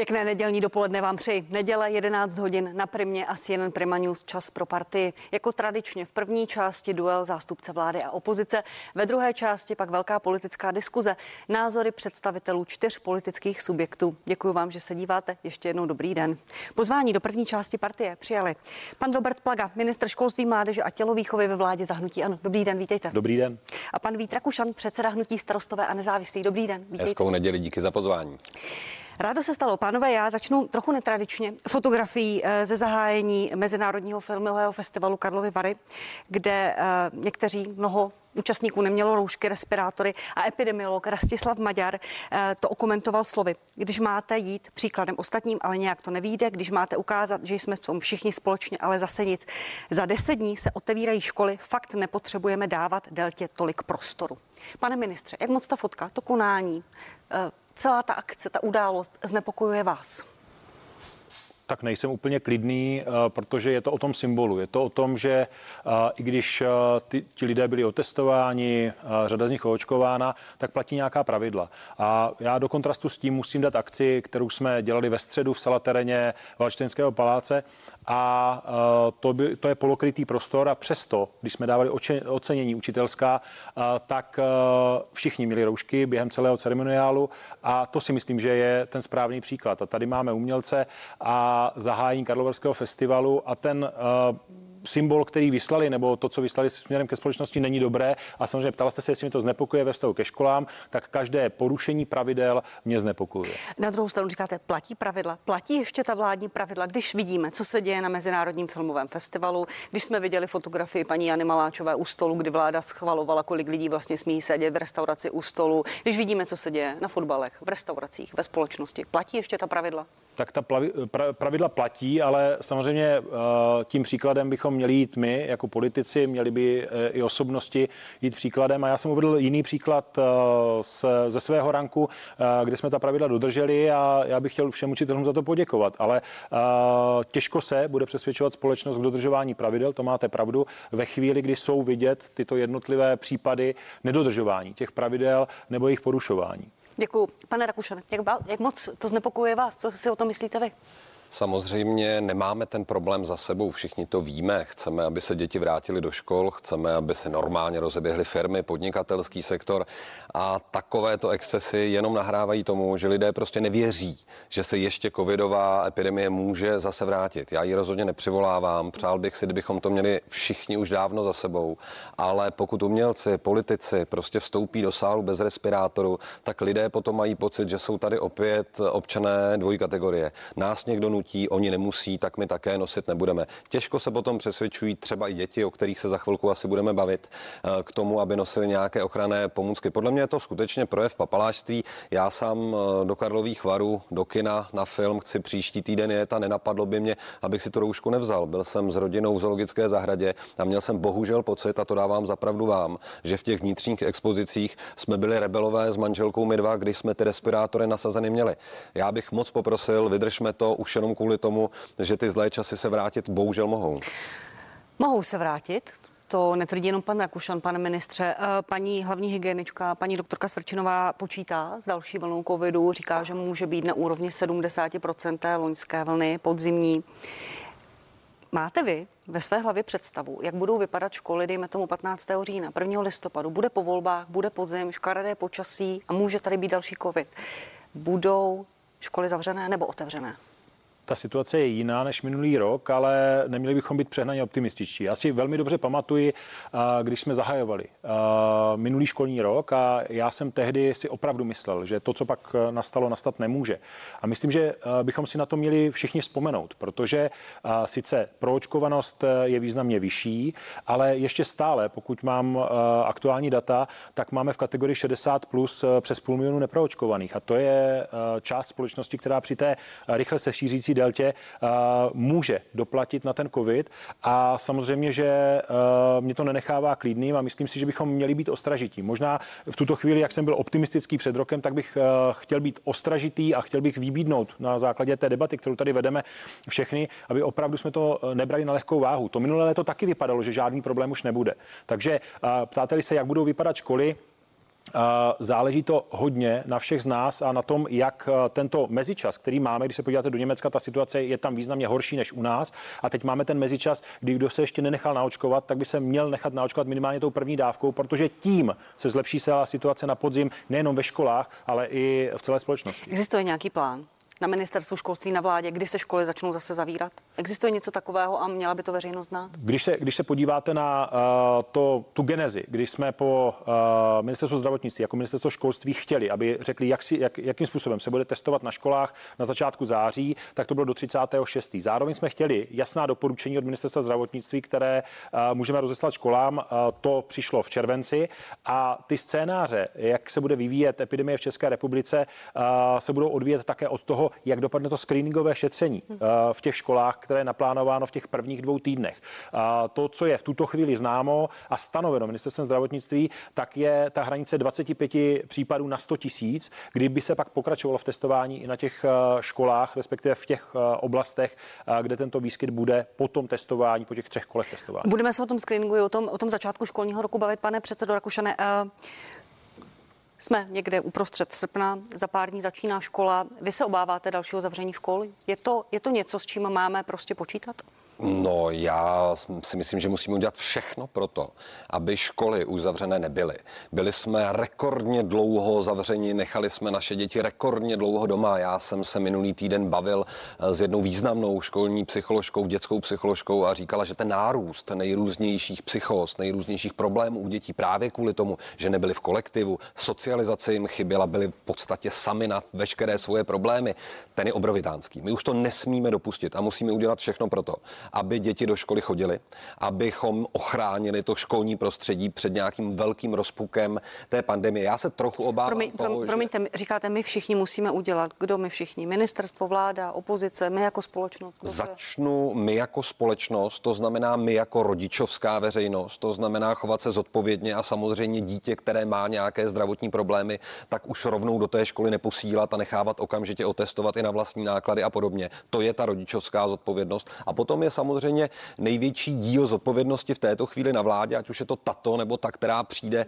Pěkné nedělní dopoledne vám přeji. Neděle 11 hodin na Primě a CNN Prima News čas pro partii. Jako tradičně v první části duel zástupce vlády a opozice, ve druhé části pak velká politická diskuze, názory představitelů čtyř politických subjektů. Děkuji vám, že se díváte. Ještě jednou dobrý den. Pozvání do první části partie přijali pan Robert Plaga, ministr školství, mládeže a tělovýchovy ve vládě zahnutí. Ano, dobrý den, vítejte. Dobrý den. A pan Vít Rakušan, předseda hnutí starostové a nezávislý. Dobrý den. Vítejte. Hezkou neděli, díky za pozvání. Rádo se stalo. Pánové, já začnu trochu netradičně fotografií eh, ze zahájení Mezinárodního filmového festivalu Karlovy Vary, kde eh, někteří, mnoho účastníků nemělo roušky, respirátory a epidemiolog Rastislav Maďar eh, to okomentoval slovy. Když máte jít příkladem ostatním, ale nějak to nevíde, když máte ukázat, že jsme v tom všichni společně, ale zase nic. Za deset dní se otevírají školy, fakt nepotřebujeme dávat deltě tolik prostoru. Pane ministře, jak moc ta fotka, to konání, celá ta akce, ta událost znepokojuje vás? Tak nejsem úplně klidný, eh, protože je to o tom symbolu. Je to o tom, že eh, i když eh, ty, ti lidé byli otestováni, řada z nich očkována, tak platí nějaká pravidla. A já do kontrastu s tím musím dát akci, kterou jsme dělali ve středu v Salatereně Valštejnského paláce a to, by, to je polokrytý prostor a přesto, když jsme dávali oče, ocenění učitelská, tak všichni měli roušky během celého ceremoniálu a to si myslím, že je ten správný příklad. A tady máme umělce a zahájení Karlovarského festivalu a ten uh, symbol, který vyslali, nebo to, co vyslali směrem ke společnosti, není dobré. A samozřejmě ptala jste se, jestli mě to znepokuje ve vztahu ke školám, tak každé porušení pravidel mě znepokuje. Na druhou stranu říkáte, platí pravidla, platí ještě ta vládní pravidla, když vidíme, co se děje na Mezinárodním filmovém festivalu, když jsme viděli fotografii paní Jany Maláčové u stolu, kdy vláda schvalovala, kolik lidí vlastně smí sedět v restauraci u stolu, když vidíme, co se děje na fotbalech, v restauracích, ve společnosti, platí ještě ta pravidla? Tak ta pravidla platí, ale samozřejmě eh, tím příkladem bychom bychom měli jít my jako politici, měli by eh, i osobnosti jít příkladem. A já jsem uvedl jiný příklad eh, ze svého ranku, eh, kde jsme ta pravidla dodrželi a já bych chtěl všem učitelům za to poděkovat. Ale těžko se bude přesvědčovat společnost k dodržování pravidel, to máte pravdu, ve chvíli, kdy jsou vidět tyto jednotlivé případy nedodržování těch pravidel nebo jejich porušování. Děkuji. Pane Rakušane, jak, jak moc to znepokuje vás? Co si o tom myslíte vy? Samozřejmě nemáme ten problém za sebou, všichni to víme. Chceme, aby se děti vrátili do škol, chceme, aby se normálně rozeběhly firmy, podnikatelský sektor a takovéto excesy jenom nahrávají tomu, že lidé prostě nevěří, že se ještě covidová epidemie může zase vrátit. Já ji rozhodně nepřivolávám, přál bych si, kdybychom to měli všichni už dávno za sebou, ale pokud umělci, politici prostě vstoupí do sálu bez respirátoru, tak lidé potom mají pocit, že jsou tady opět občané dvojí kategorie. Nás někdo nutí, oni nemusí, tak my také nosit nebudeme. Těžko se potom přesvědčují třeba i děti, o kterých se za chvilku asi budeme bavit, eh, k tomu, aby nosili nějaké ochranné pomůcky. Podle mě je to skutečně projev papalášství. Já sám eh, do Karlových varů, do kina na film chci příští týden jet a nenapadlo by mě, abych si tu roušku nevzal. Byl jsem s rodinou v zoologické zahradě a měl jsem bohužel pocit, a to dávám zapravdu vám, že v těch vnitřních expozicích jsme byli rebelové s manželkou my dva, když jsme ty respirátory nasazeny měli. Já bych moc poprosil, vydržme to už jenom jenom kvůli tomu, že ty zlé časy se vrátit bohužel mohou. Mohou se vrátit, to netvrdí jenom pan Rakušan, pane ministře. Eh, paní hlavní hygienička, paní doktorka Strčinová počítá s další vlnou covidu, říká, že může být na úrovni 70% té loňské vlny podzimní. Máte vy ve své hlavě představu, jak budou vypadat školy, dejme tomu 15. října, 1. listopadu, bude po volbách, bude podzim, škaredé počasí a může tady být další covid. Budou školy zavřené nebo otevřené? Ta situace je jiná než minulý rok, ale neměli bychom být přehnaně optimističtí. Já si velmi dobře pamatuji, když jsme zahajovali minulý školní rok a já jsem tehdy si opravdu myslel, že to, co pak nastalo, nastat nemůže. A myslím, že bychom si na to měli všichni vzpomenout, protože sice proočkovanost je významně vyšší, ale ještě stále, pokud mám aktuální data, tak máme v kategorii 60 plus přes půl milionu neproočkovaných. A to je část společnosti, která při té rychle se šířící deltě eh, může doplatit na ten covid a samozřejmě, že eh, mě to nenechává klidným a myslím si, že bychom měli být ostražití. Možná v tuto chvíli, jak jsem byl optimistický před rokem, tak bych eh, chtěl být ostražitý a chtěl bych vybídnout na základě té debaty, kterou tady vedeme všechny, aby opravdu jsme to nebrali na lehkou váhu. To minulé léto taky vypadalo, že žádný problém už nebude. Takže ptáte se, jak budou vypadat školy, Záleží to hodně na všech z nás a na tom, jak eh, tento mezičas, který máme, když se podíváte do Německa, ta situace je tam významně horší než u nás. A teď máme ten mezičas, kdy kdo se ještě nenechal naočkovat, tak by se měl nechat naočkovat minimálně tou první dávkou, protože tím se zlepší celá situace na podzim nejenom ve školách, ale i v celé společnosti. Existuje nějaký plán? Na ministerstvu školství na vládě, kdy se školy začnou zase zavírat? Existuje něco takového a měla by to veřejnost znát? Když se, když se podíváte na uh, to, tu genezi, když jsme po uh, ministerstvu zdravotnictví jako ministerstvo školství chtěli, aby řekli, jak si, jak, jakým způsobem se bude testovat na školách na začátku září, tak to bylo do 36. Zároveň jsme chtěli jasná doporučení od ministerstva zdravotnictví, které uh, můžeme rozeslat školám. Uh, to přišlo v červenci a ty scénáře, jak se bude vyvíjet epidemie v České republice, uh, se budou odvíjet také od toho, jak dopadne to screeningové šetření eh, v těch školách, které je naplánováno v těch prvních dvou týdnech. To, co je v tuto chvíli známo a stanoveno ministerstvem zdravotnictví, tak je ta hranice 25 případů na 100 tisíc, kdyby se pak pokračovalo v testování i na těch eh, školách, respektive v těch eh, oblastech, kde tento výskyt bude po tom testování, po těch třech kolech testování. Budeme se o tom screeningu, o tom, o tom začátku školního roku bavit, pane předsedo Rakušane. Jsme někde uprostřed srpna, za pár dní začíná škola. Vy se obáváte dalšího zavření školy? Je to, je to něco, s čím máme prostě počítat? No, já si myslím, že musíme udělat všechno pro to, aby školy uzavřené nebyly. Byli jsme rekordně dlouho zavřeni, nechali jsme naše děti rekordně dlouho doma. Já jsem se minulý týden bavil eh, s jednou významnou školní psycholožkou, dětskou psycholožkou a říkala, že ten nárůst nejrůznějších psychos, nejrůznějších problémů u dětí právě kvůli tomu, že nebyli v kolektivu, socializace jim chyběla, byli v podstatě sami na veškeré svoje problémy, ten je obrovitánský. My už to nesmíme dopustit a musíme udělat všechno pro to, aby děti do školy chodily, abychom ochránili to školní prostředí před nějakým velkým rozpukem té pandemie. Já se trochu obávám Promiň, toho, Promiňte, že... říkáte, my všichni musíme udělat. Kdo my všichni? Ministerstvo, vláda, opozice, my jako společnost? Kdo Začnu my jako společnost, to znamená my jako rodičovská veřejnost, to znamená chovat se zodpovědně a samozřejmě dítě, které má nějaké zdravotní problémy, tak už rovnou do té školy neposílat a nechávat okamžitě otestovat i na vlastní náklady a podobně. To je ta rodičovská zodpovědnost. A potom je samozřejmě největší díl zodpovědnosti v této chvíli na vládě, ať už je to tato nebo ta, která přijde eh,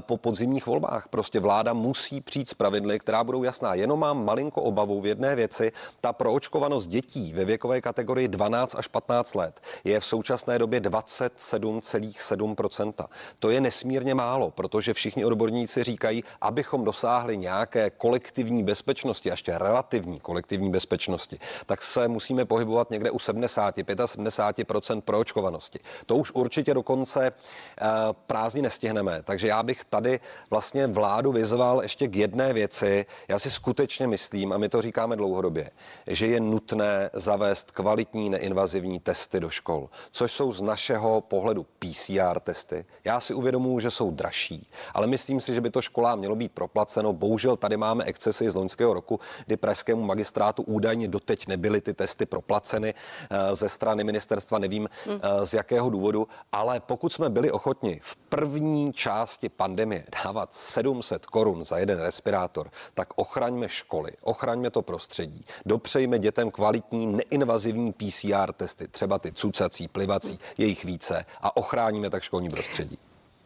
po podzimních volbách. Prostě vláda musí přijít s pravidly, která budou jasná. Jenom mám malinko obavu v jedné věci. Ta proočkovanost dětí ve věkové kategorii 12 až 15 let je v současné době 27,7% To je nesmírně málo, protože všichni odborníci říkají, abychom dosáhli nějaké kolektivní bezpečnosti, ještě relativní kolektivní bezpečnosti, tak se musíme pohybovat někde u 70, 70% proočkovanosti. To už určitě do konce eh, prázdní nestihneme. Takže já bych tady vlastně vládu vyzval ještě k jedné věci. Já si skutečně myslím, a my to říkáme dlouhodobě, že je nutné zavést kvalitní neinvazivní testy do škol, což jsou z našeho pohledu PCR testy. Já si uvědomuji, že jsou dražší, ale myslím si, že by to školám mělo být proplaceno. Bohužel tady máme excesy z loňského roku, kdy pražskému magistrátu údajně doteď nebyly ty testy proplaceny eh, ze strany ministerstva, nevím hmm. z jakého důvodu, ale pokud jsme byli ochotni v první části pandemie dávat 700 korun za jeden respirátor, tak ochraňme školy, ochraňme to prostředí, dopřejme dětem kvalitní neinvazivní PCR testy, třeba ty cucací, plivací, jejich více a ochráníme tak školní prostředí.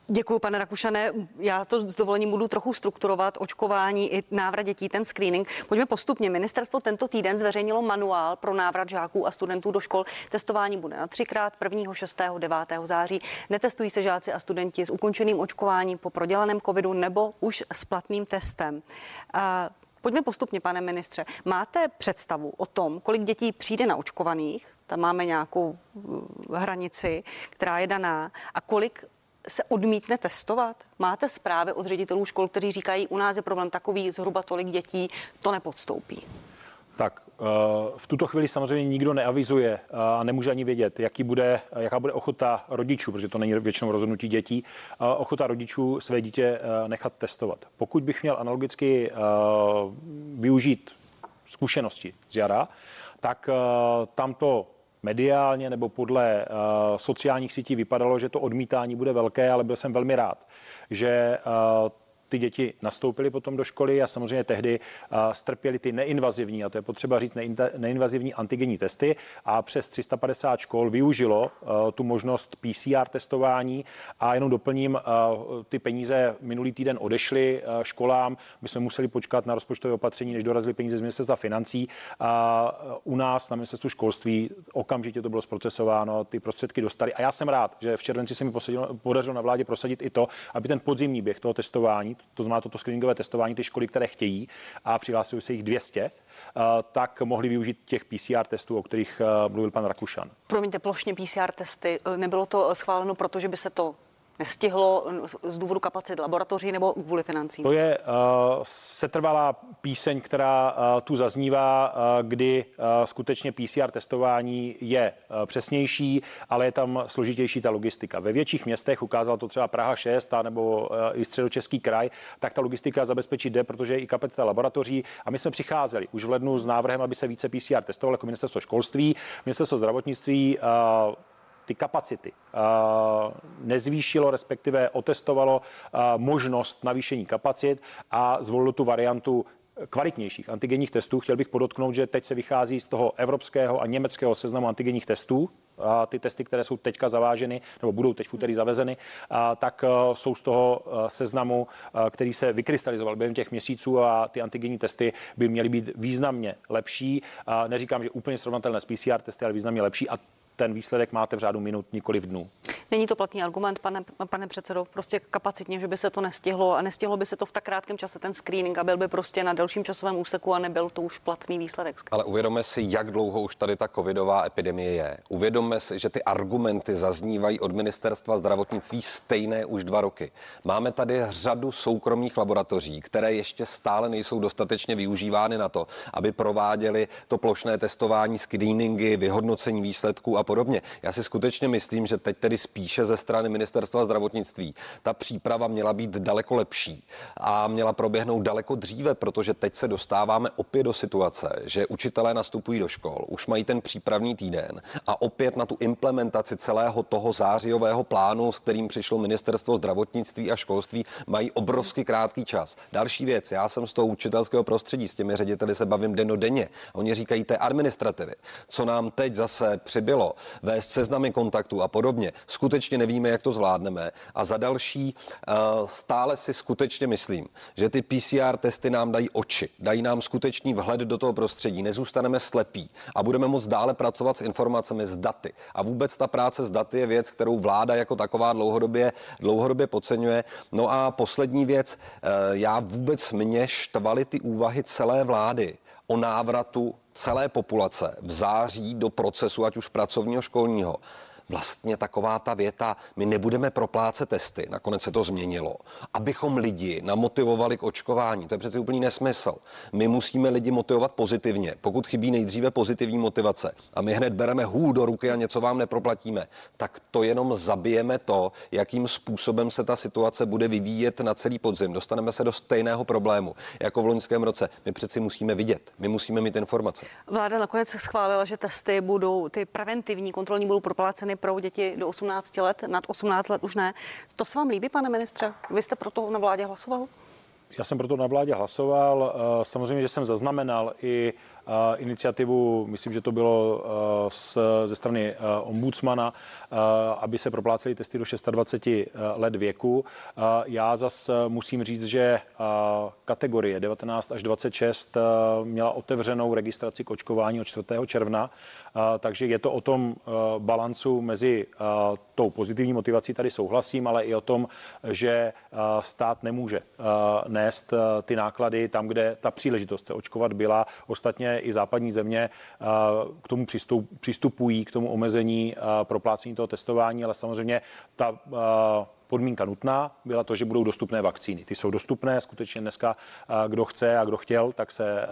Děkuji, pane Rakušané. Já to s dovolením budu trochu strukturovat, očkování i návrat dětí, ten screening. Pojďme postupně. Ministerstvo tento týden zveřejnilo manuál pro návrat žáků a studentů do škol. Testování bude na třikrát, 1., 6., 9. září. Netestují se žáci a studenti s ukončeným očkováním po prodělaném covidu nebo už s platným testem. Pojďme postupně, pane ministře. Máte představu o tom, kolik dětí přijde na očkovaných? Tam máme nějakou uh, hranici, která je daná. A kolik se odmítne testovat? Máte zprávy od ředitelů škol, kteří říkají, u nás je problém takový, zhruba tolik dětí to nepodstoupí? Tak eh, v tuto chvíli samozřejmě nikdo neavizuje a nemůže ani vědět, jaký bude, jaká bude ochota rodičů, protože to není většinou rozhodnutí dětí, ochota rodičů své dítě eh, nechat testovat. Pokud bych měl analogicky eh, využít zkušenosti z jara, tak tam to mediálně nebo podle uh, sociálních sítí vypadalo, že to odmítání bude velké, ale byl jsem velmi rád, že uh, ty děti nastoupily potom do školy a samozřejmě tehdy strpěli ty neinvazivní, a to je potřeba říct, neinvazivní antigenní testy a přes 350 škol využilo tu možnost PCR testování a jenom doplním, ty peníze minulý týden odešly školám, my jsme museli počkat na rozpočtové opatření, než dorazily peníze z ministerstva financí. U nás na ministerstvu školství okamžitě to bylo zprocesováno, ty prostředky dostali. A já jsem rád, že v červenci se mi podařilo na vládě prosadit i to, aby ten podzimní běh toho testování, to znamená toto screeningové testování, ty školy, které chtějí, a přihlásili se jich 200, tak mohli využít těch PCR testů, o kterých mluvil pan Rakušan. Promiňte, plošně PCR testy, nebylo to schváleno, protože by se to nestihlo z důvodu kapacit laboratoří nebo kvůli financím? To je uh, setrvalá píseň, která uh, tu zaznívá, uh, kdy uh, skutečně PCR testování je uh, přesnější, ale je tam složitější ta logistika. Ve větších městech, ukázal to třeba Praha 6 a nebo uh, i středočeský kraj, tak ta logistika zabezpečit jde, protože je i kapacita laboratoří. A my jsme přicházeli už v lednu s návrhem, aby se více PCR testovalo jako ministerstvo školství, ministerstvo zdravotnictví. Uh, ty kapacity nezvýšilo, respektive otestovalo možnost navýšení kapacit a zvolilo tu variantu kvalitnějších antigenních testů. Chtěl bych podotknout, že teď se vychází z toho evropského a německého seznamu antigenních testů. A ty testy, které jsou teďka zaváženy, nebo budou teď v úterý zavezeny, a tak jsou z toho seznamu, který se vykrystalizoval během těch měsíců a ty antigenní testy by měly být významně lepší. A neříkám, že úplně srovnatelné s PCR testy, ale významně lepší. A ten výsledek máte v řádu minut, nikoli v dnů. Není to platný argument, pane, pane předsedo, prostě kapacitně, že by se to nestihlo a nestihlo by se to v tak krátkém čase ten screening a byl by prostě na delším časovém úseku a nebyl to už platný výsledek. Ale uvědomme si, jak dlouho už tady ta covidová epidemie je. Uvědomme si, že ty argumenty zaznívají od ministerstva zdravotnictví stejné už dva roky. Máme tady řadu soukromých laboratoří, které ještě stále nejsou dostatečně využívány na to, aby prováděli to plošné testování, screeningy, vyhodnocení výsledků a podobně. Já si skutečně myslím, že teď tedy spíše ze strany ministerstva zdravotnictví ta příprava měla být daleko lepší a měla proběhnout daleko dříve, protože teď se dostáváme opět do situace, že učitelé nastupují do škol, už mají ten přípravný týden a opět na tu implementaci celého toho zářijového plánu, s kterým přišlo ministerstvo zdravotnictví a školství, mají obrovský krátký čas. Další věc, já jsem z toho učitelského prostředí, s těmi řediteli se bavím denodenně. Oni říkají té administrativy, co nám teď zase přibylo, vést seznamy kontaktů a podobně. Skutečně nevíme, jak to zvládneme. A za další, eh, stále si skutečně myslím, že ty PCR testy nám dají oči, dají nám skutečný vhled do toho prostředí, nezůstaneme slepí a budeme moct dále pracovat s informacemi, s daty. A vůbec ta práce s daty je věc, kterou vláda jako taková dlouhodobě, dlouhodobě podceňuje. No a poslední věc, eh, já vůbec mě štvaly ty úvahy celé vlády o návratu celé populace v září do procesu, ať už pracovního školního, vlastně taková ta věta, my nebudeme proplácet testy, nakonec se to změnilo, abychom lidi namotivovali k očkování. To je přece úplný nesmysl. My musíme lidi motivovat pozitivně. Pokud chybí nejdříve pozitivní motivace a my hned bereme hůl do ruky a něco vám neproplatíme, tak to jenom zabijeme to, jakým způsobem se ta situace bude vyvíjet na celý podzim. Dostaneme se do stejného problému jako v loňském roce. My přeci musíme vidět, my musíme mít informace. Vláda nakonec schválila, že testy budou, ty preventivní kontrolní budou propláceny pro děti do 18 let, nad 18 let už ne. To se vám líbí, pane ministře? Vy jste proto na vládě hlasoval? Já jsem proto na vládě hlasoval. Eh, samozřejmě, že jsem zaznamenal i iniciativu, myslím, že to bylo z, ze strany ombudsmana, aby se proplácely testy do 26 let věku. Já zas musím říct, že kategorie 19 až 26 měla otevřenou registraci k očkování od 4. června, takže je to o tom balancu mezi tou pozitivní motivací, tady souhlasím, ale i o tom, že stát nemůže nést ty náklady tam, kde ta příležitost se očkovat byla. Ostatně i západní země k tomu přistupují, k tomu omezení proplácení toho testování, ale samozřejmě ta podmínka nutná byla to, že budou dostupné vakcíny. Ty jsou dostupné, skutečně dneska kdo chce a kdo chtěl, tak se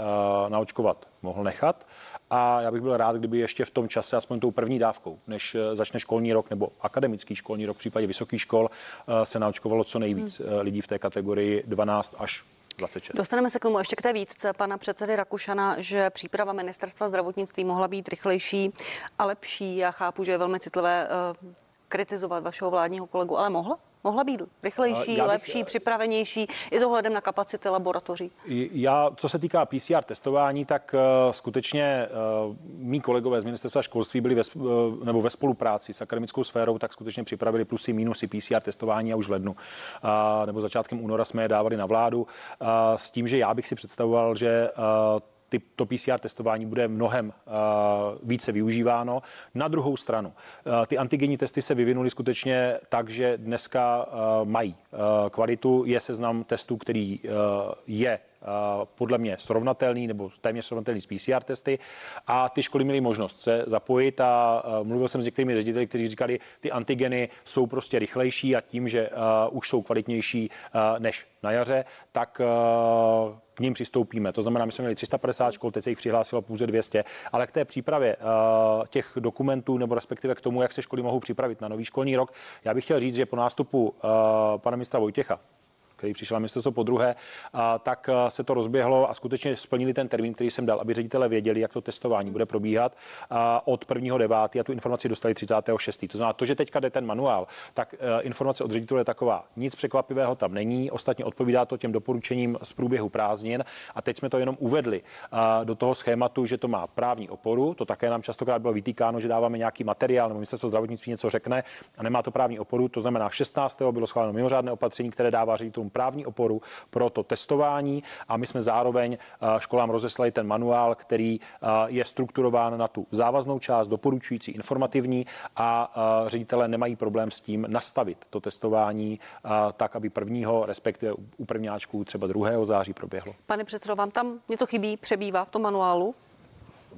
naočkovat mohl nechat. A já bych byl rád, kdyby ještě v tom čase, aspoň tou první dávkou, než e, začne školní rok nebo akademický školní rok, v případě vysokých škol, e, se naočkovalo co nejvíc hmm. lidí v té kategorii 12 až 26. Dostaneme se k tomu ještě k té výtce pana předsedy Rakušana, že příprava ministerstva zdravotnictví mohla být rychlejší a lepší. Já chápu, že je velmi citlivé kritizovat vašeho vládního kolegu, ale mohla? Mohla být rychlejší, Já bych- lepší, připravenější i s ohledem na kapacity laboratoří? Já, co se týká PCR testování, tak uh, skutečně uh, mý kolegové z ministerstva školství byli ve, uh, nebo ve spolupráci s akademickou sférou, tak skutečně připravili plusy, minusy PCR testování a už v lednu. Uh, nebo začátkem února jsme je dávali na vládu uh, s tím, že já bych si představoval, že uh, ty, to PCR testování bude mnohem uh, více využíváno. Na druhou stranu, uh, ty antigenní testy se vyvinuly skutečně tak, že dneska uh, mají uh, kvalitu. Je seznam testů, který uh, je podle mě srovnatelný nebo téměř srovnatelný s PCR testy a ty školy měly možnost se zapojit a mluvil jsem s některými řediteli, kteří říkali, ty antigeny jsou prostě rychlejší a tím, že už jsou kvalitnější než na jaře, tak ním přistoupíme. To znamená, my jsme měli 350 škol, teď se jich přihlásilo pouze 200, ale k té přípravě uh, těch dokumentů nebo respektive k tomu, jak se školy mohou připravit na nový školní rok, já bych chtěl říct, že po nástupu uh, pana ministra Vojtěcha, který přišel na ministerstvo po druhé, tak a, se to rozběhlo a skutečně splnili ten termín, který jsem dal, aby ředitele věděli, jak to testování bude probíhat od 1.9. a tu informaci dostali 36. To znamená, to, že teďka jde ten manuál, tak e, informace od ředitele je taková. Nic překvapivého tam není, ostatně odpovídá to těm doporučením z průběhu prázdnin a teď jsme to jenom uvedli a, do toho schématu, že to má právní oporu, to také nám častokrát bylo vytýkáno, že dáváme nějaký materiál nebo ministerstvo zdravotnictví něco řekne a nemá to právní oporu, to znamená 16. bylo schváleno mimořádné opatření, které dává ředitelům právní oporu pro to testování a my jsme zároveň eh, školám rozeslali ten manuál, který eh, je strukturován na tu závaznou část, doporučující, informativní a eh, ředitelé nemají problém s tím nastavit to testování tak, aby prvního, respektive u prvňáčků třeba 2. září proběhlo. Pane předsedo, vám tam něco chybí, přebývá v tom manuálu?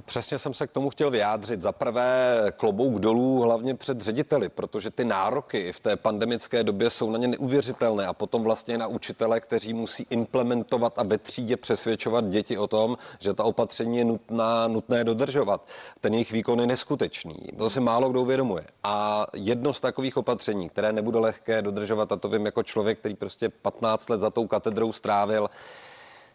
Přesně jsem se k tomu chtěl vyjádřit. Za prvé klobouk dolů hlavně před řediteli, protože ty nároky v té pandemické době jsou na ně neuvěřitelné a potom vlastně na učitele, kteří musí implementovat a ve třídě přesvědčovat děti o tom, že ta opatření je nutná, nutné dodržovat. Ten jejich výkon je neskutečný. To si málo kdo uvědomuje. A jedno z takových opatření, které nebude lehké dodržovat, a to vím jako člověk, který prostě 15 let za tou katedrou strávil,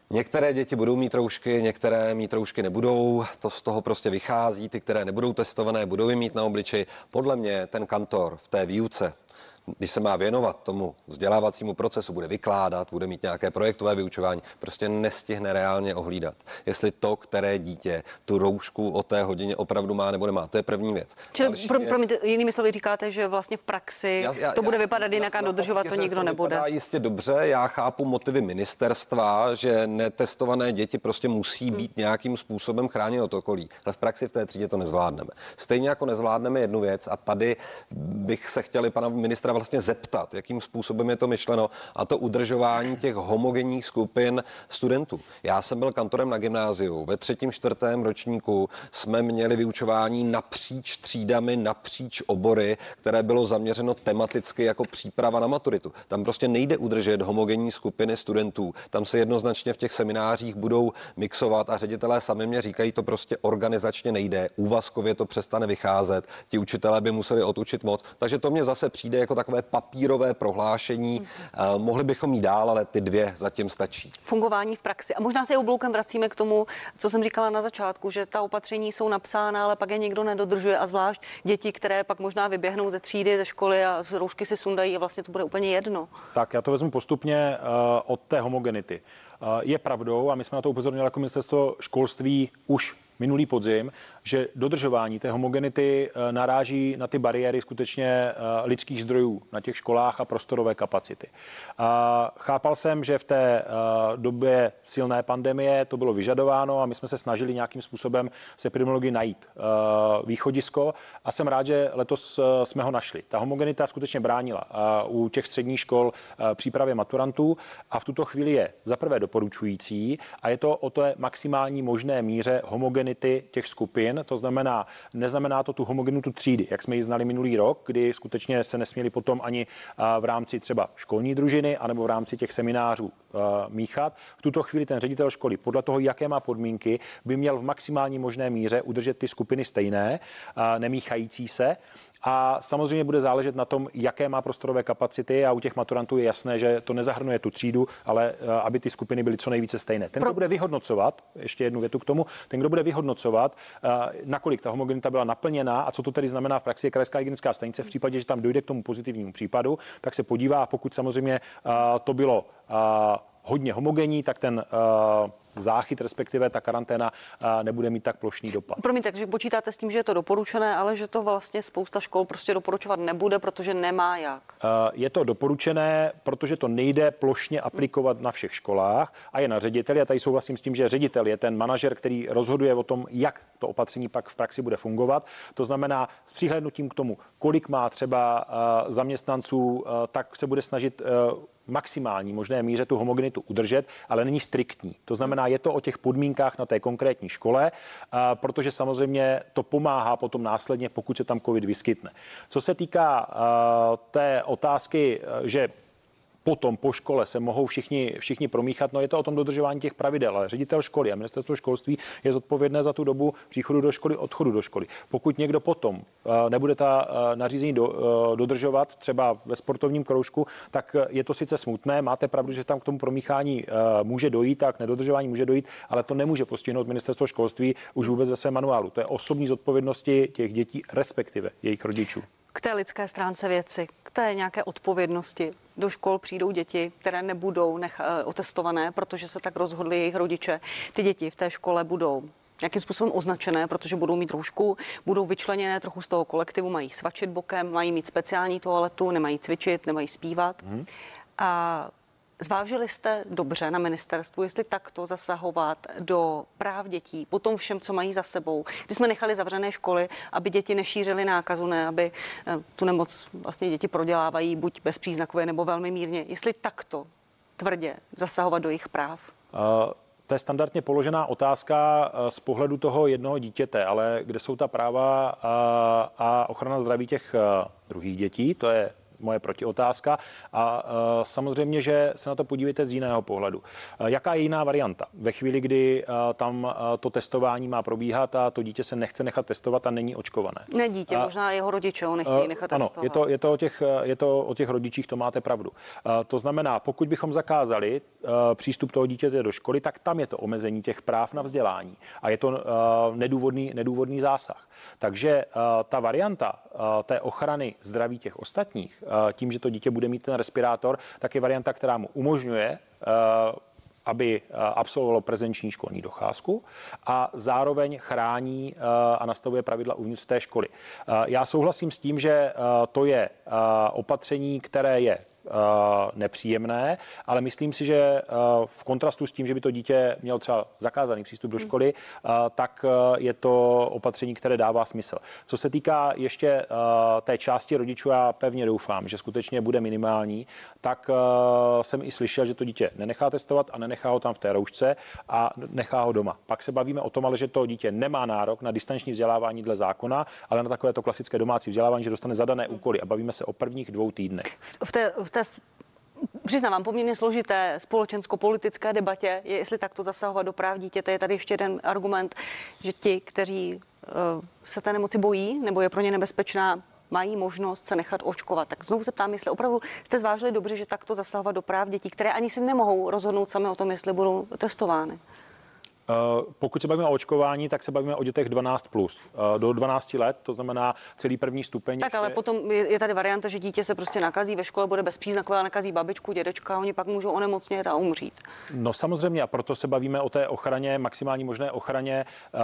Některé děti budou mít roušky, některé mít roušky nebudou, to z toho prostě vychází, ty, které nebudou testované, budou je mít na obličeji. Podle mě ten kantor v té výuce, když se má věnovat tomu vzdělávacímu procesu, bude vykládat, bude mít nějaké projektové vyučování, prostě nestihne reálně ohlídat, jestli to, které dítě tu roušku o té hodině opravdu má nebo nemá. To je první věc. Čili pro, věc- promiňte, jinými slovy říkáte, že vlastně v praxi já- já- to bude já- vypadat jinak a dodržovat to nikdo nebude. vypadá jistě dobře, já chápu motivy ministerstva, že netestované děti prostě musí Hmm. být nějakým způsobem chráněno od okolí, ale v praxi v té třídě to nezvládneme. Stejně jako nezvládneme jednu věc a tady bych se chtěli pana ministra vlastně zeptat, jakým způsobem je to myšleno a to udržování těch homogenních skupin studentů. Já jsem byl kantorem na gymnáziu. Ve třetím, čtvrtém ročníku jsme měli vyučování napříč třídami, napříč obory, které bylo zaměřeno tematicky jako příprava na maturitu. Tam prostě nejde udržet homogenní skupiny studentů. Tam se jednoznačně v těch seminářích budou mixovat a ředitelé sami mě říkají, to prostě organizačně nejde. Úvazkově to přestane vycházet. Ti učitelé by museli odučit moc. Takže to mě zase přijde jako takové papírové prohlášení. Eh, mohli bychom jít dál, ale ty dvě zatím stačí. fungování v praxi. A možná se i obloukem vracíme k tomu, co jsem říkala na začátku, že ta opatření jsou napsána, ale pak je někdo nedodržuje a zvlášť děti, které pak možná vyběhnou ze třídy, ze školy a z roušky si sundají a vlastně to bude úplně jedno. Tak já to vezmu postupně uh, od té homogenity. Uh, je pravdou, a my jsme na to upozornili jako ministerstvo školství už minulý podzim, že dodržování té homogenity uh, naráží na ty bariéry skutečně uh, lidských zdrojů na těch školách a prostorové kapacity. Uh, chápal jsem, že v té uh, době silné pandemie to bylo vyžadováno a my jsme se snažili nějakým způsobem s epidemiologii najít východisko a jsem rád, že letos jsme ho našli. Ta homogenita skutečně bránila u těch středních škol přípravě maturantů a v tuto chvíli je za prvé doporučující a je to o té maximální možné míře homogenity těch skupin, to znamená, neznamená to tu homogenitu třídy, jak jsme ji znali minulý rok, kdy skutečně se nesměli potom ani v rámci třeba školní družiny anebo v rámci těch seminářů míchat. V tuto chvíli ten ředitel školy podle toho, jaké má podmínky, by měl v maximální možné míře udržet ty skupiny stejné, nemíchající se. A samozřejmě bude záležet na tom, jaké má prostorové kapacity a u těch maturantů je jasné, že to nezahrnuje tu třídu, ale aby ty skupiny byly co nejvíce stejné. Ten, kdo bude vyhodnocovat, ještě jednu větu k tomu, ten, kdo bude vyhodnocovat, vyhodnocovat, nakolik ta homogenita byla naplněná a co to tedy znamená v praxi. Krajská hygienická stanice v případě, že tam dojde k tomu pozitivnímu případu, tak se podívá, pokud samozřejmě to bylo hodně homogenní, tak ten záchyt, respektive ta karanténa nebude mít tak plošný dopad. Promiňte, takže počítáte s tím, že je to doporučené, ale že to vlastně spousta škol prostě doporučovat nebude, protože nemá jak. Je to doporučené, protože to nejde plošně aplikovat na všech školách a je na řediteli. A tady souhlasím s tím, že ředitel je ten manažer, který rozhoduje o tom, jak to opatření pak v praxi bude fungovat. To znamená, s přihlednutím k tomu, kolik má třeba zaměstnanců, tak se bude snažit maximální možné míře tu homogenitu udržet, ale není striktní. To znamená, je to o těch podmínkách na té konkrétní škole, protože samozřejmě to pomáhá potom následně, pokud se tam COVID vyskytne. Co se týká té otázky, že potom po škole se mohou všichni, všichni promíchat. No je to o tom dodržování těch pravidel, ale ředitel školy a ministerstvo školství je zodpovědné za tu dobu příchodu do školy, odchodu do školy. Pokud někdo potom eh, nebude ta eh, nařízení do, eh, dodržovat, třeba ve sportovním kroužku, tak je to sice smutné, máte pravdu, že tam k tomu promíchání může dojít, tak nedodržování může dojít, ale to nemůže postihnout ministerstvo školství už vůbec ve svém manuálu. To je osobní zodpovědnosti těch dětí, respektive jejich rodičů k té lidské stránce věci, k té nějaké odpovědnosti. Do škol přijdou děti, které nebudou nech, eh, otestované, protože se tak rozhodli jejich rodiče. Ty děti v té škole budou nějakým způsobem označené, protože budou mít roušku, budou vyčleněné trochu z toho kolektivu, mají svačit bokem, mají mít speciální toaletu, nemají cvičit, nemají zpívat. Hmm. A Zvážili jste dobře na ministerstvu, jestli takto zasahovat do práv dětí, po tom všem, co mají za sebou. Když jsme nechali zavřené školy, aby děti nešířily nákazu, ne, aby eh, tu nemoc vlastně děti prodělávají buď bezpříznakově nebo velmi mírně. Jestli takto tvrdě zasahovat do jejich práv? Uh... To je standardně položená otázka eh, z pohledu toho jednoho dítěte, ale kde jsou ta práva a ochrana zdraví těch druhých dětí, to je moje protiotázka. A e, samozřejmě, že se na to podívejte z jiného pohledu. E, jaká je jiná varianta? Ve chvíli, kdy e, tam to testování má probíhat a to dítě se nechce nechat testovat a není očkované. Ne dítě, a, možná jeho rodiče ho nechtějí nechat ano, testovat. Ano, je to, je, to o těch, je to o těch rodičích, to máte pravdu. To znamená, pokud bychom zakázali přístup toho dítěte do školy, tak tam je to omezení těch práv na vzdělání a je to nedůvodný, nedůvodný zásah. Takže ta varianta té ochrany zdraví těch ostatních Eh, tím, že to dítě bude mít ten respirátor, tak je varianta, která mu umožňuje eh, aby eh, absolvovalo prezenční školní docházku a zároveň chrání a nastavuje pravidla uvnitř té školy. Já souhlasím s tím, že to je opatření, které je Eh, nepříjemné, ale myslím si, že eh, v kontrastu s tím, že by to dítě mělo třeba zakázaný přístup do školy, eh, tak je to opatření, které dává smysl. Co se týká ještě té části rodičů, já pevně doufám, že skutečně bude minimální, tak jsem i slyšel, že to dítě nenechá testovat a nenechá ho tam v té roušce a nechá ho doma. Pak se bavíme o tom, ale že to dítě nemá nárok na distanční vzdělávání dle zákona, ale na takové to klasické domácí vzdělávání, že dostane zadané úkoly a bavíme se o prvních dvou týdnech. V té, v té té přiznávám, poměrně složité společensko-politické debatě je, jestli takto zasahovat do práv dítěte. Je tady ještě jeden argument, že ti, kteří uh, se té nemoci bojí nebo je pro ně nebezpečná, mají možnost se nechat očkovat. Tak znovu se ptám, jestli opravdu jste zvážili dobře, že takto zasahovat do práv dětí, které ani si nemohou rozhodnout sami o tom, jestli budou testovány. Eh, pokud se bavíme o očkování, tak se bavíme o dětech 12 plus eh, do 12 let, to znamená celý první stupeň. Tak ale potom je tady varianta, že dítě se prostě nakazí ve škole, bude bezpříznakové, nakazí babičku, dědečka, oni pak můžou onemocnět a umřít. No samozřejmě a proto se bavíme o té ochraně, maximální možné ochraně. Eh,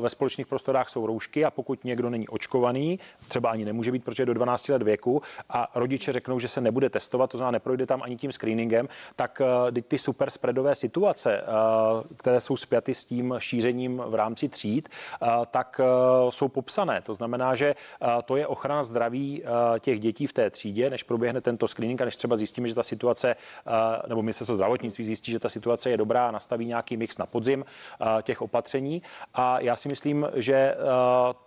ve společných prostorách jsou roušky a pokud někdo není očkovaný, třeba ani nemůže být, protože je do 12 let věku a rodiče řeknou, že se nebude testovat, to znamená neprojde tam ani tím screeningem, tak ty super spreadové situace, které jsou zpět spjaty s tím šířením v rámci tříd, tak jsou popsané. To znamená, že to je ochrana zdraví těch dětí v té třídě, než proběhne tento screening a než třeba zjistíme, že ta situace, nebo ministerstvo zdravotnictví zjistí, že ta situace je dobrá a nastaví nějaký mix na podzim těch opatření. A já si myslím, že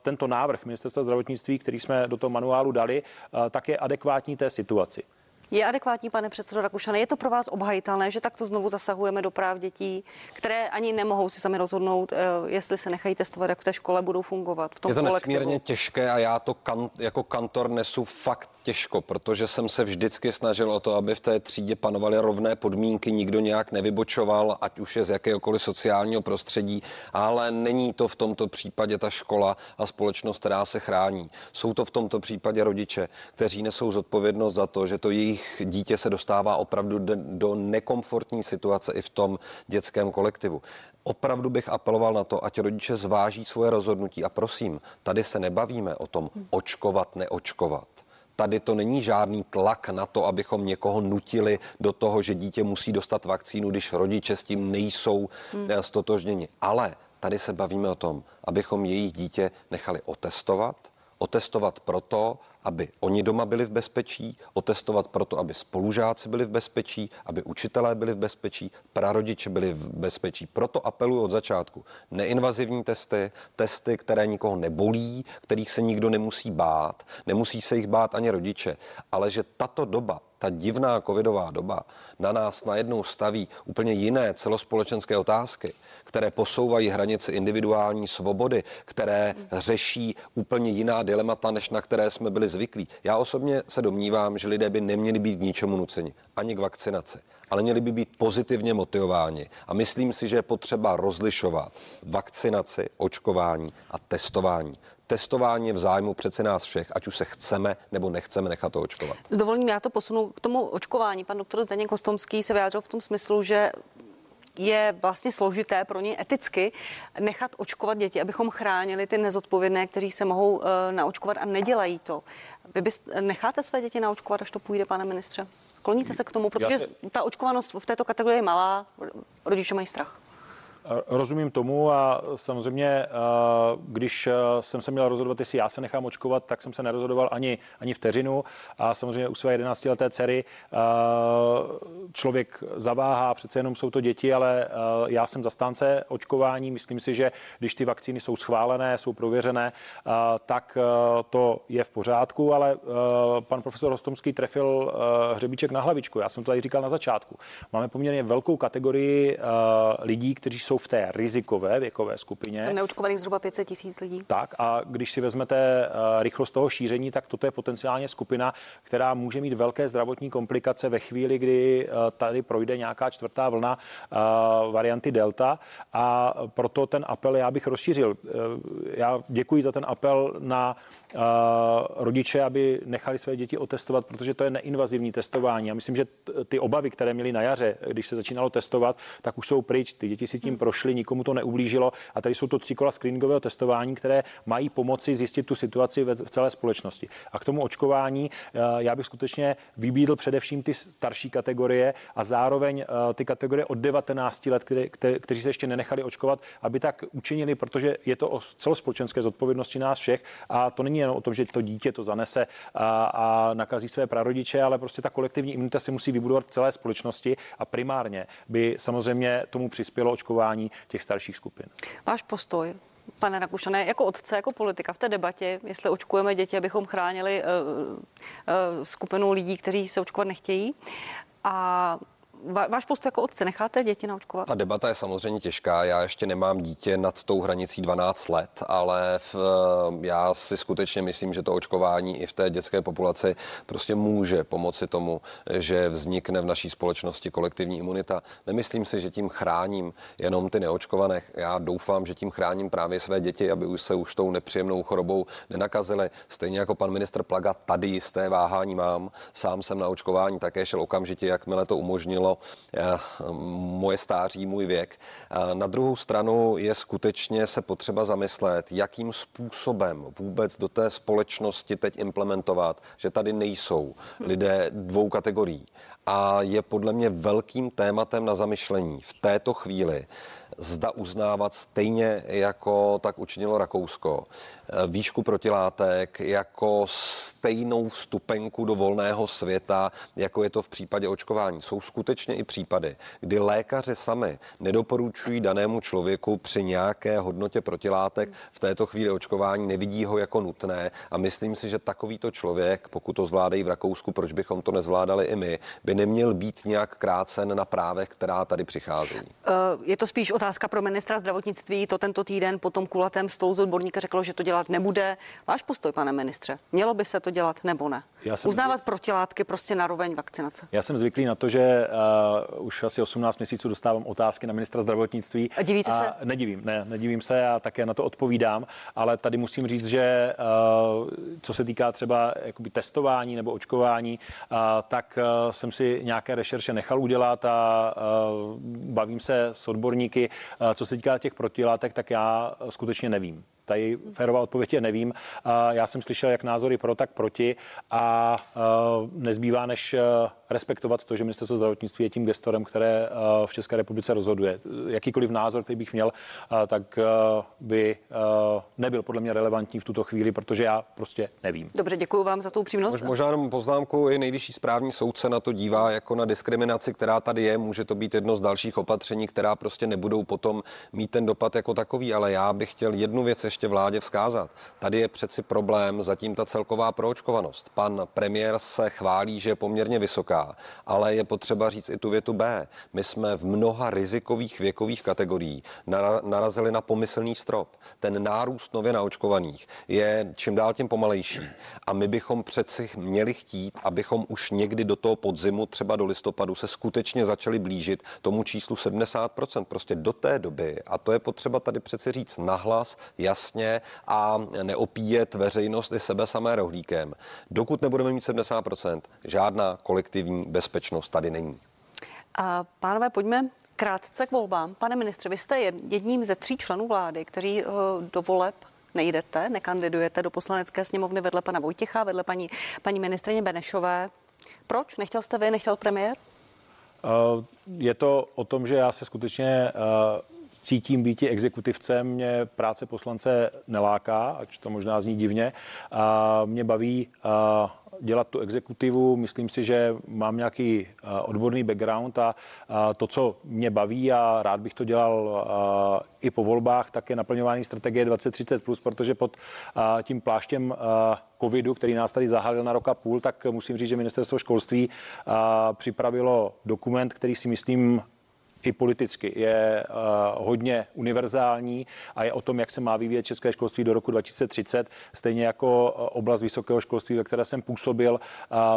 tento návrh ministerstva zdravotnictví, který jsme do toho manuálu dali, tak je adekvátní té situaci. Je adekvátní, pane předsedo Rakušane, je to pro vás obhajitelné, že takto znovu zasahujeme do práv dětí, které ani nemohou si sami rozhodnout, eh, jestli se nechají testovat, jak v té škole budou fungovat. V tom je to kolektivu. nesmírně těžké a já to kan, jako kantor nesu fakt těžko, protože jsem se vždycky snažil o to, aby v té třídě panovaly rovné podmínky, nikdo nějak nevybočoval, ať už je z jakéhokoliv sociálního prostředí, ale není to v tomto případě ta škola a společnost, která se chrání. Jsou to v tomto případě rodiče, kteří nesou zodpovědnost za to, že to jejich dítě se dostává opravdu do nekomfortní situace i v tom dětském kolektivu. Opravdu bych apeloval na to, ať rodiče zváží svoje rozhodnutí a prosím, tady se nebavíme o tom očkovat, neočkovat. Tady to není žádný tlak na to, abychom někoho nutili do toho, že dítě musí dostat vakcínu, když rodiče s tím nejsou hmm. stotožněni. Ale tady se bavíme o tom, abychom jejich dítě nechali otestovat, otestovat proto, aby oni doma byli v bezpečí, otestovat proto, aby spolužáci byli v bezpečí, aby učitelé byli v bezpečí, prarodiče byli v bezpečí. Proto apeluji od začátku. Neinvazivní testy, testy, které nikoho nebolí, kterých se nikdo nemusí bát, nemusí se jich bát ani rodiče, ale že tato doba ta divná covidová doba na nás najednou staví úplně jiné celospolečenské otázky, které posouvají hranice individuální svobody, které řeší úplně jiná dilemata, než na které jsme byli zvyklí. Já osobně se domnívám, že lidé by neměli být k ničemu nuceni, ani k vakcinaci ale měli by být pozitivně motivováni. A myslím si, že je potřeba rozlišovat vakcinaci, očkování a testování testování je v zájmu přece nás všech, ať už se chceme nebo nechceme nechat to očkovat. S dovolením já to posunu k tomu očkování. Pan doktor Zdeněk Kostomský se vyjádřil v tom smyslu, že je vlastně složité pro ně eticky nechat očkovat děti, abychom chránili ty nezodpovědné, kteří se mohou uh, naočkovat a nedělají to. Vy byste, necháte své děti naočkovat, až to půjde, pane ministře? Kloníte se k tomu, protože si... ta očkovanost v této kategorii je malá, rodiče mají strach. Rozumím tomu a samozřejmě, eh, když eh, jsem se měl rozhodovat, jestli já se nechám očkovat, tak jsem se nerozhodoval ani, ani vteřinu a samozřejmě u své 11-leté dcery eh, člověk zaváhá, přece jenom jsou to děti, ale já jsem zastánce očkování. Myslím si, že když ty vakcíny jsou schválené, jsou prověřené, tak to je v pořádku, ale pan profesor Hostomský trefil hřebíček na hlavičku. Já jsem to tady říkal na začátku. Máme poměrně velkou kategorii lidí, kteří jsou v té rizikové věkové skupině. Tam neočkovaných zhruba 500 tisíc lidí. Tak a když si vezmete uh, rychlost toho šíření, tak toto je potenciálně skupina, která může mít velké zdravotní komplikace ve chvíli, kdy uh, tady projde nějaká čtvrtá vlna uh, varianty Delta a proto ten apel já bych rozšířil. Já děkuji za ten apel na rodiče, aby nechali své děti otestovat, protože to je neinvazivní testování. Já myslím, že ty obavy, které měli na jaře, když se začínalo testovat, tak už jsou pryč. Ty děti si tím prošly, nikomu to neublížilo a tady jsou to tři kola screeningového testování, které mají pomoci zjistit tu situaci v celé společnosti. A k tomu očkování eh, já bych skutečně vybídl především ty starší kategorie a zároveň eh, ty kategorie od 19 let, které, kte, kteří se ještě nenechali očkovat, aby tak učinili, protože je to o celospolečenské zodpovědnosti nás všech a to není jen o tom, že to dítě to zanese a, a nakazí své prarodiče, ale prostě ta kolektivní imunita se musí vybudovat v celé společnosti a primárně by samozřejmě tomu přispělo očkování těch starších skupin. Váš postoj Pane Rakušané, jako otce, jako politika v té debatě, jestli očkujeme děti, abychom chránili uh, uh, skupinu lidí, kteří se očkovat nechtějí. A váš post jako otce, necháte děti naočkovat? Ta debata je samozřejmě těžká. Já ještě nemám dítě nad tou hranicí 12 let, ale v, já si skutečně myslím, že to očkování i v té dětské populaci prostě může pomoci tomu, že vznikne v naší společnosti kolektivní imunita. Nemyslím si, že tím chráním jenom ty neočkované. Já doufám, že tím chráním právě své děti, aby už se už tou nepříjemnou chorobou nenakazily. Stejně jako pan ministr Plaga, tady jisté váhání mám. Sám jsem na očkování také šel okamžitě, jakmile to umožnilo eh, moje stáří, můj věk. Na druhou stranu je skutečně se potřeba zamyslet, jakým způsobem vůbec do té společnosti teď implementovat, že tady nejsou lidé dvou kategorií. A je podle mě velkým tématem na zamyšlení v této chvíli, zda uznávat stejně jako tak učinilo Rakousko eh, výšku protilátek jako stejnou vstupenku do volného světa, jako je to v případě očkování. Jsou skutečně i případy, kdy lékaři sami nedoporučují danému člověku při nějaké hodnotě protilátek v této chvíli očkování, nevidí ho jako nutné a myslím si, že takovýto člověk, pokud to zvládají v Rakousku, proč bychom to nezvládali i my, by neměl být nějak krácen na právech, která tady přicházejí. Eh, je to spíš otázka Otázka pro ministra zdravotnictví. To tento týden po tom kulatém stolu z odborníka řeklo, že to dělat nebude. Váš postoj, pane ministře, mělo by se to dělat nebo ne? Já jsem Uznávat protilátky prostě na roveň vakcinace. Já jsem zvyklý na to, že uh, už asi 18 měsíců dostávám otázky na ministra zdravotnictví. A divíte se? Nedivím, ne, nedivím se a také na to odpovídám, ale tady musím říct, že uh, co se týká třeba jakoby testování nebo očkování, uh, tak uh, jsem si nějaké rešerše nechal udělat a uh, bavím se s odborníky. Uh, co se týká těch protilátek, tak já skutečně nevím. Tady férová odpověď je nevím. Já jsem slyšel jak názory pro, tak proti a nezbývá než respektovat to, že ministerstvo zdravotnictví je tím gestorem, které v České republice rozhoduje. Jakýkoliv názor, který bych měl, tak by nebyl podle mě relevantní v tuto chvíli, protože já prostě nevím. Dobře, děkuji vám za tu upřímnost. Možná jenom poznámku, i nejvyšší správní soudce na to dívá jako na diskriminaci, která tady je. Může to být jedno z dalších opatření, která prostě nebudou potom mít ten dopad jako takový, ale já bych chtěl jednu věc ještě ještě vládě vzkázat. Tady je přeci problém zatím ta celková proočkovanost. Pan premiér se chválí, že je poměrně vysoká, ale je potřeba říct i tu větu B. My jsme v mnoha rizikových věkových kategorií narazili na pomyslný strop. Ten nárůst nově naočkovaných je čím dál tím pomalejší. A my bychom přeci měli chtít, abychom už někdy do toho podzimu, třeba do listopadu, se skutečně začali blížit tomu číslu 70%. Prostě do té doby, a to je potřeba tady přeci říct nahlas, jasně, jasně a neopíjet veřejnost i sebe samé rohlíkem. Dokud nebudeme mít 70%, žádná kolektivní bezpečnost tady není. A pánové, pojďme krátce k volbám. Pane ministře, vy jste jedním ze tří členů vlády, kteří eh, do voleb nejdete, nekandidujete do poslanecké sněmovny vedle pana Vojtěcha, vedle paní, paní ministrině Benešové. Proč? Nechtěl jste vy, nechtěl premiér? Uh, je to o tom, že já se skutečně uh, cítím být exekutivcem, mě práce poslance neláká, ať to možná zní divně. A mě baví dělat tu exekutivu. Myslím si, že mám nějaký odborný background a to, co mě baví a rád bych to dělal i po volbách, tak je naplňování strategie 2030+, plus, protože pod tím pláštěm covidu, který nás tady zahalil na rok a půl, tak musím říct, že ministerstvo školství připravilo dokument, který si myslím i politicky je uh, hodně univerzální a je o tom, jak se má vyvíjet české školství do roku 2030, stejně jako eh, oblast vysokého školství, ve které jsem působil. Uh,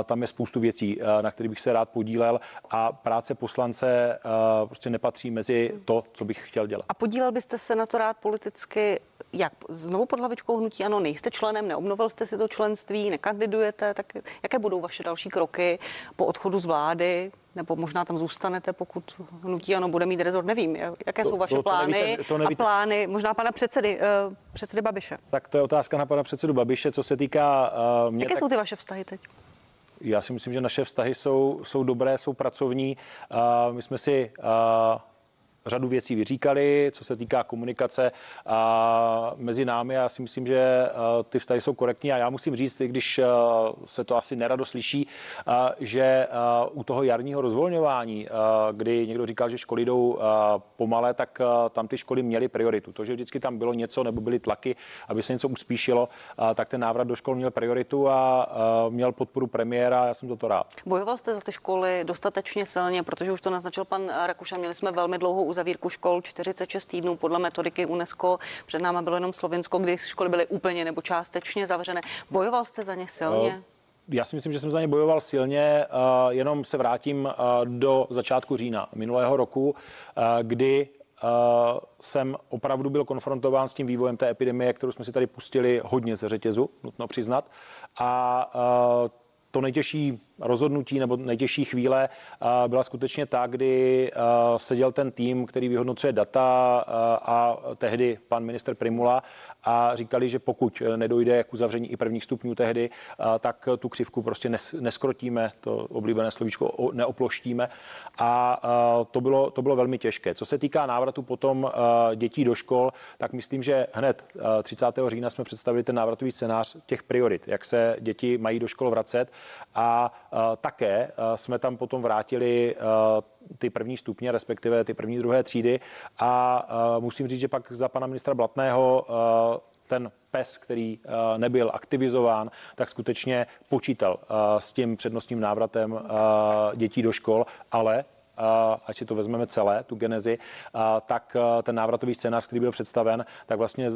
tam je spoustu věcí, uh, na kterých bych se rád podílel a práce poslance prostě nepatří mezi to, co bych chtěl dělat. A podílel byste se na to rád politicky jak znovu pod hlavičkou hnutí ano, nejste členem, neobnovil jste si to členství, nekandidujete, tak jaké budou vaše další kroky po odchodu z vlády? Nebo možná tam zůstanete, pokud hnutí ano bude mít rezort, nevím. Jaké to, jsou vaše to, plány to nevíte, to nevíte. a plány možná pana předsedy, uh, předsedy Babiše? Tak to je otázka na pana předsedu Babiše, co se týká uh, mě. Jaké tak... jsou ty vaše vztahy teď? Já si myslím, že naše vztahy jsou, jsou dobré, jsou pracovní. Uh, my jsme si uh, řadu věcí vyříkali, co se týká komunikace a mezi námi. Já si myslím, že ty vztahy jsou korektní a já musím říct, i když se to asi nerado slyší, že u toho jarního rozvolňování, kdy někdo říkal, že školy jdou pomale, tak tam ty školy měly prioritu. To, že vždycky tam bylo něco nebo byly tlaky, aby se něco uspíšilo, tak ten návrat do škol měl prioritu a měl podporu premiéra. Já jsem za to rád. Bojoval jste za ty školy dostatečně silně, protože už to naznačil pan Rakušan. Měli jsme velmi dlouhou uzavírku škol 46 týdnů podle metodiky UNESCO. Před náma bylo jenom Slovensko, kdy školy byly úplně nebo částečně zavřené. Bojoval jste za ně silně? Uh já si myslím, že jsem za ně bojoval silně, jenom se vrátím do začátku října minulého roku, kdy jsem opravdu byl konfrontován s tím vývojem té epidemie, kterou jsme si tady pustili hodně ze řetězu, nutno přiznat. A to nejtěžší rozhodnutí nebo nejtěžší chvíle byla skutečně ta, kdy seděl ten tým, který vyhodnocuje data a tehdy pan minister Primula a říkali, že pokud nedojde k uzavření i prvních stupňů tehdy, tak tu křivku prostě neskrotíme, to oblíbené slovíčko neoploštíme a to bylo, to bylo velmi těžké. Co se týká návratu potom dětí do škol, tak myslím, že hned 30. října jsme představili ten návratový scénář těch priorit, jak se děti mají do škol vracet a také jsme tam potom vrátili ty první stupně, respektive ty první druhé třídy. A musím říct, že pak za pana ministra Blatného ten PES, který nebyl aktivizován, tak skutečně počítal s tím přednostním návratem dětí do škol, ale ať si to vezmeme celé, tu genezi, tak ten návratový scénář, který byl představen, tak vlastně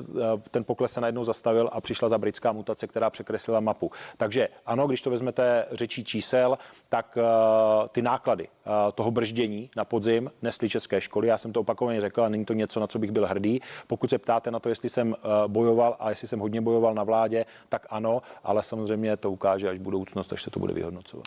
ten pokles se najednou zastavil a přišla ta britská mutace, která překreslila mapu. Takže ano, když to vezmete řečí čísel, tak ty náklady toho brždění na podzim nesly české školy. Já jsem to opakovaně řekl a není to něco, na co bych byl hrdý. Pokud se ptáte na to, jestli jsem bojoval a jestli jsem hodně bojoval na vládě, tak ano, ale samozřejmě to ukáže až budoucnost, až se to bude vyhodnocovat.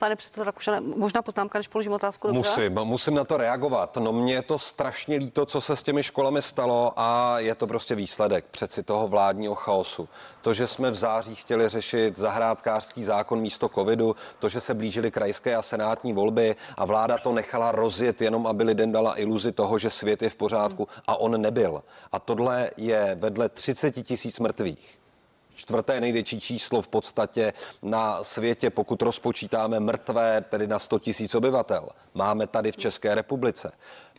Pane předsedo Rakušane, možná poznámka, než položím otázku. Dobře? Musím, musím na to reagovat. No mně je to strašně líto, co se s těmi školami stalo a je to prostě výsledek přeci toho vládního chaosu. To, že jsme v září chtěli řešit zahrádkářský zákon místo covidu, to, že se blížily krajské a senátní volby a vláda to nechala rozjet jenom, aby lidem dala iluzi toho, že svět je v pořádku a on nebyl. A tohle je vedle 30 tisíc mrtvých čtvrté největší číslo v podstatě na světě, pokud rozpočítáme mrtvé, tedy na 100 tisíc obyvatel. Máme tady v České republice.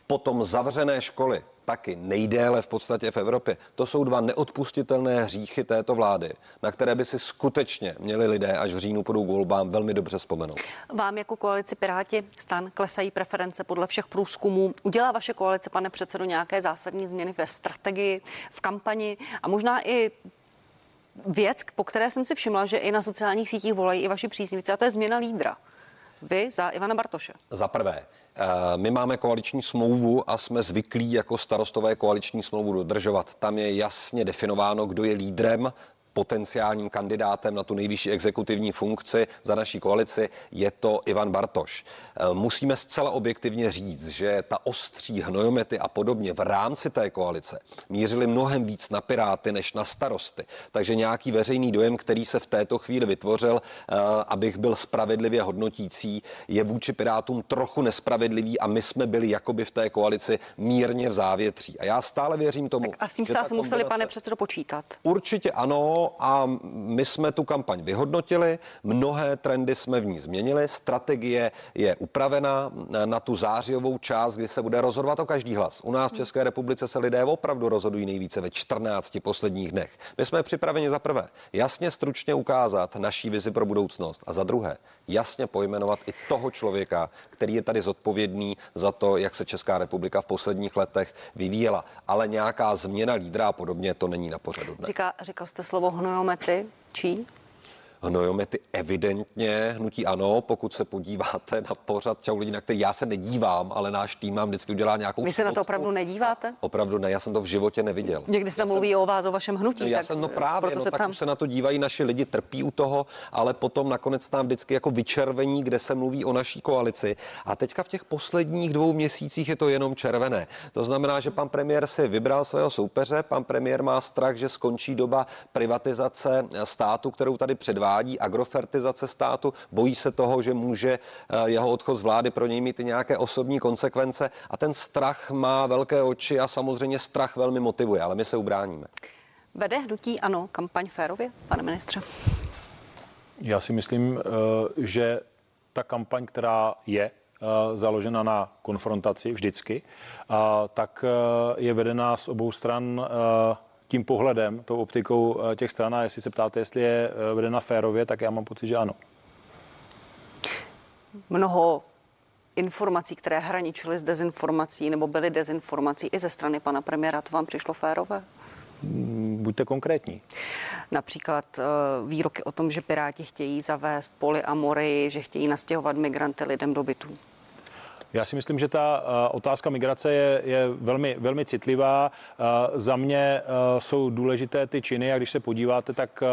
Potom zavřené školy, taky nejdéle v podstatě v Evropě. To jsou dva neodpustitelné hříchy této vlády, na které by si skutečně měli lidé, až v říjnu půjdou k volbám, velmi dobře vzpomenout. Vám jako koalici Piráti stan klesají preference podle všech průzkumů. Udělá vaše koalice, pane předsedo, nějaké zásadní změny ve strategii, v kampani a možná i věc, po které jsem si všimla, že i na sociálních sítích volají i vaši příznivci, a to je změna lídra. Vy za Ivana Bartoše. Za prvé, eh, my máme koaliční smlouvu a jsme zvyklí jako starostové koaliční smlouvu dodržovat. Tam je jasně definováno, kdo je lídrem potenciálním kandidátem na tu nejvyšší exekutivní funkci za naší koalici, je to Ivan Bartoš. E, musíme zcela objektivně říct, že ta ostří hnojomety a podobně v rámci té koalice mířily mnohem víc na Piráty než na starosty. Takže nějaký veřejný dojem, který se v této chvíli vytvořil, e, abych byl spravedlivě hodnotící, je vůči Pirátům trochu nespravedlivý a my jsme byli jakoby v té koalici mírně v závětří. A já stále věřím tomu. Tak a s tím jste asi museli, pane předsedo, počítat. Určitě ano, a my jsme tu kampaň vyhodnotili, mnohé trendy jsme v ní změnili, strategie je upravena na tu zářijovou část, kdy se bude rozhodovat o každý hlas. U nás v České republice se lidé opravdu rozhodují nejvíce ve 14 posledních dnech. My jsme připraveni za prvé jasně stručně ukázat naší vizi pro budoucnost a za druhé jasně pojmenovat i toho člověka, který je tady zodpovědný za to, jak se Česká republika v posledních letech vyvíjela. Ale nějaká změna lídra a podobně to není na pořadu dne. Říká, říkal jste slovo hnojomety. Čí? Hnojomety evidentně hnutí ano, pokud se podíváte na pořad Čau lidi, na který já se nedívám, ale náš tým nám vždycky udělá nějakou Vy se na to opravdu nedíváte? Opravdu ne, já jsem to v životě neviděl. Někdy se mluví jsem, o vás, o vašem hnutí. No, já tak jsem, no právě, proto no, se tak už se na to dívají naši lidi, trpí u toho, ale potom nakonec tam vždycky jako vyčervení, kde se mluví o naší koalici. A teďka v těch posledních dvou měsících je to jenom červené. To znamená, že pan premiér si vybral svého soupeře, pan premiér má strach, že skončí doba privatizace státu, kterou tady předvádí Agrofert privatizace státu, bojí se toho, že může eh, jeho odchod z vlády pro něj mít i nějaké osobní konsekvence a ten strach má velké oči a samozřejmě strach velmi motivuje, ale my se ubráníme. Vede hnutí ano kampaň férově, pane ministře? Já si myslím, eh, že ta kampaň, která je eh, založena na konfrontaci vždycky, tak je vedená z obou stran tím pohledem, tou optikou eh, těch stran a jestli se ptáte, jestli je eh, vedena férově, tak já mám pocit, že ano. Mnoho informací, které hraničily s dezinformací nebo byly dezinformací i ze strany pana premiéra, to vám přišlo férové? Mm, buďte konkrétní. Například uh, výroky o tom, že Piráti chtějí zavést polyamory, že chtějí nastěhovat migranty lidem do bytů. Já si myslím, že ta eh, otázka migrace je, je velmi, velmi citlivá. Eh, za mě eh, jsou důležité ty činy a když se podíváte, tak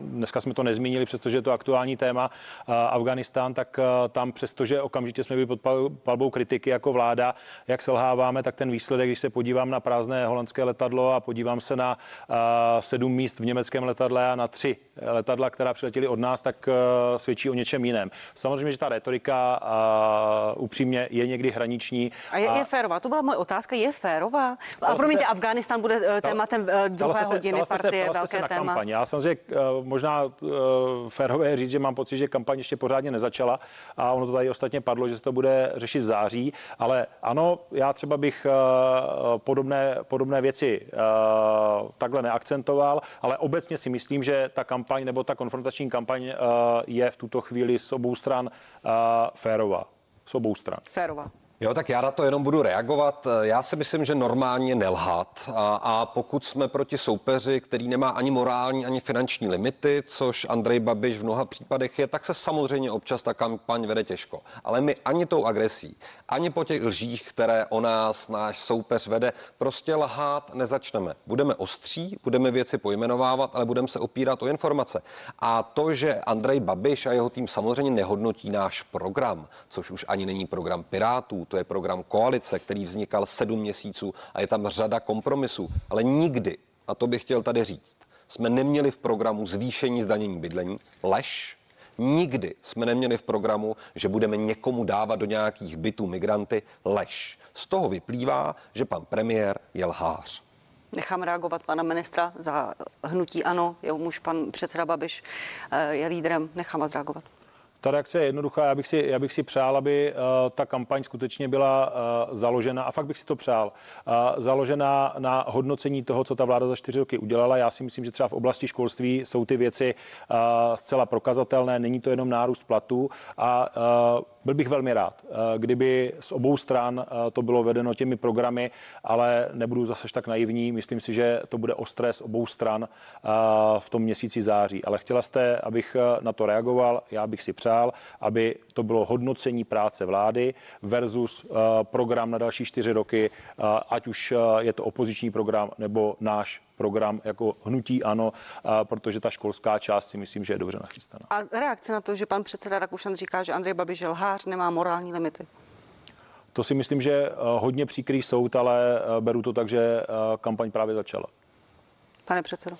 dneska jsme to nezmínili, přestože je to aktuální téma Afganistán, tak tam přestože okamžitě jsme byli pod palbou kritiky jako vláda, jak selháváme, tak ten výsledek, když se podívám na prázdné holandské letadlo a podívám se na sedm míst v německém letadle a na tři letadla, která přiletěly od nás, tak svědčí o něčem jiném. Samozřejmě, že ta retorika upřímně je je někdy hraniční. A je, a je férová? To byla moje otázka. Je férová? A promiňte, se, Afganistán bude uh, tématem uh, druhé se, hodiny partie, se, velké se téma. Kampaň. Já samozřejmě uh, možná uh, férové je říct, že mám pocit, že kampaň ještě pořádně nezačala a ono to tady ostatně padlo, že se to bude řešit v září, ale ano, já třeba bych uh, podobné, podobné věci uh, takhle neakcentoval, ale obecně si myslím, že ta kampaň nebo ta konfrontační kampaň je v tuto chvíli s obou stran férová s obou stran. Férová. Jo, tak já na to jenom budu reagovat. Já si myslím, že normálně nelhat. A, a pokud jsme proti soupeři, který nemá ani morální, ani finanční limity, což Andrej Babiš v mnoha případech je, tak se samozřejmě občas ta kampaň vede těžko. Ale my ani tou agresí, ani po těch lžích, které o nás náš soupeř vede, prostě lhát nezačneme. Budeme ostří, budeme věci pojmenovávat, ale budeme se opírat o informace. A to, že Andrej Babiš a jeho tým samozřejmě nehodnotí náš program, což už ani není program Pirátů, to je program koalice, který vznikal sedm měsíců a je tam řada kompromisů. Ale nikdy, a to bych chtěl tady říct, jsme neměli v programu zvýšení zdanění bydlení, lež, Nikdy jsme neměli v programu, že budeme někomu dávat do nějakých bytů migranty lež. Z toho vyplývá, že pan premiér je lhář. Nechám reagovat pana ministra za hnutí ANO, jeho muž pan předseda Babiš eh, je lídrem. Nechám vás reagovat. Ta reakce je jednoduchá. Já bych si, já bych si přál, aby uh, ta kampaň skutečně byla uh, založena, a fakt bych si to přál, uh, založena na hodnocení toho, co ta vláda za čtyři roky udělala. Já si myslím, že třeba v oblasti školství jsou ty věci zcela prokazatelné. Není to jenom nárůst platů a byl bych velmi rád, kdyby z obou stran to bylo vedeno těmi programy, ale nebudu zase tak naivní. Myslím si, že to bude ostré z obou stran v tom měsíci září. Ale chtěla jste, abych na to reagoval. Já bych si přál, aby to bylo hodnocení práce vlády versus eh, program na další čtyři roky, eh, ať už eh, je to opoziční program nebo náš program jako hnutí ano, protože ta školská část si myslím, že je dobře nachystaná. A reakce na to, že pan předseda Rakušan říká, že Andrej Babiš je lhář, nemá morální limity? To si myslím, že hodně příkrý soud, ale beru to tak, že kampaň právě začala. Pane předsedo.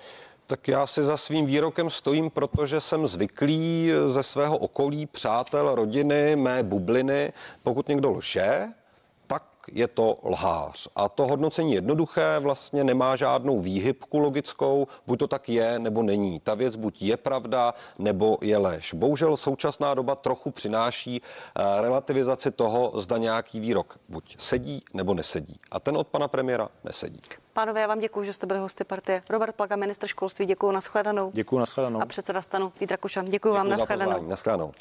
Tak já si za svým výrokem stojím, protože jsem zvyklý ze svého okolí, přátel, rodiny, mé bubliny, pokud někdo lže, je to lhář. A to hodnocení jednoduché vlastně nemá žádnou výhybku logickou, buď to tak je, nebo není. Ta věc buď je pravda, nebo je lež. Bohužel současná doba trochu přináší eh, relativizaci toho, zda nějaký výrok buď sedí, nebo nesedí. A ten od pana premiéra nesedí. Pánové, já vám děkuji, že jste byli hosty partie. Robert Plaga, ministr školství, děkuji, nashledanou. Děkuji, nashledanou. A předseda stanu Vít Rakušan, děkuji, děkuji vám, nashledanou. nashledanou.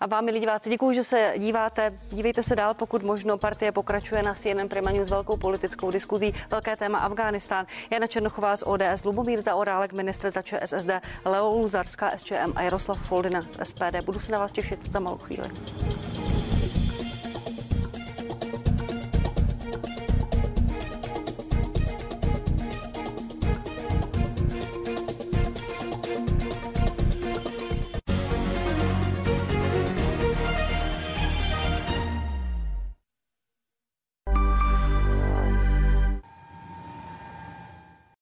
A vám, milí diváci, děkuji, že se díváte. Dívejte se dál, pokud možno. Partie pokračuje na CNN Prima s velkou politickou diskuzí. Velké téma Afghánistán. Jana Černochová z ODS, Lubomír Zaorálek, ministr za ČSSD, Leo Luzarská SČM a Jaroslav Foldina z SPD. Budu se na vás těšit za malou chvíli.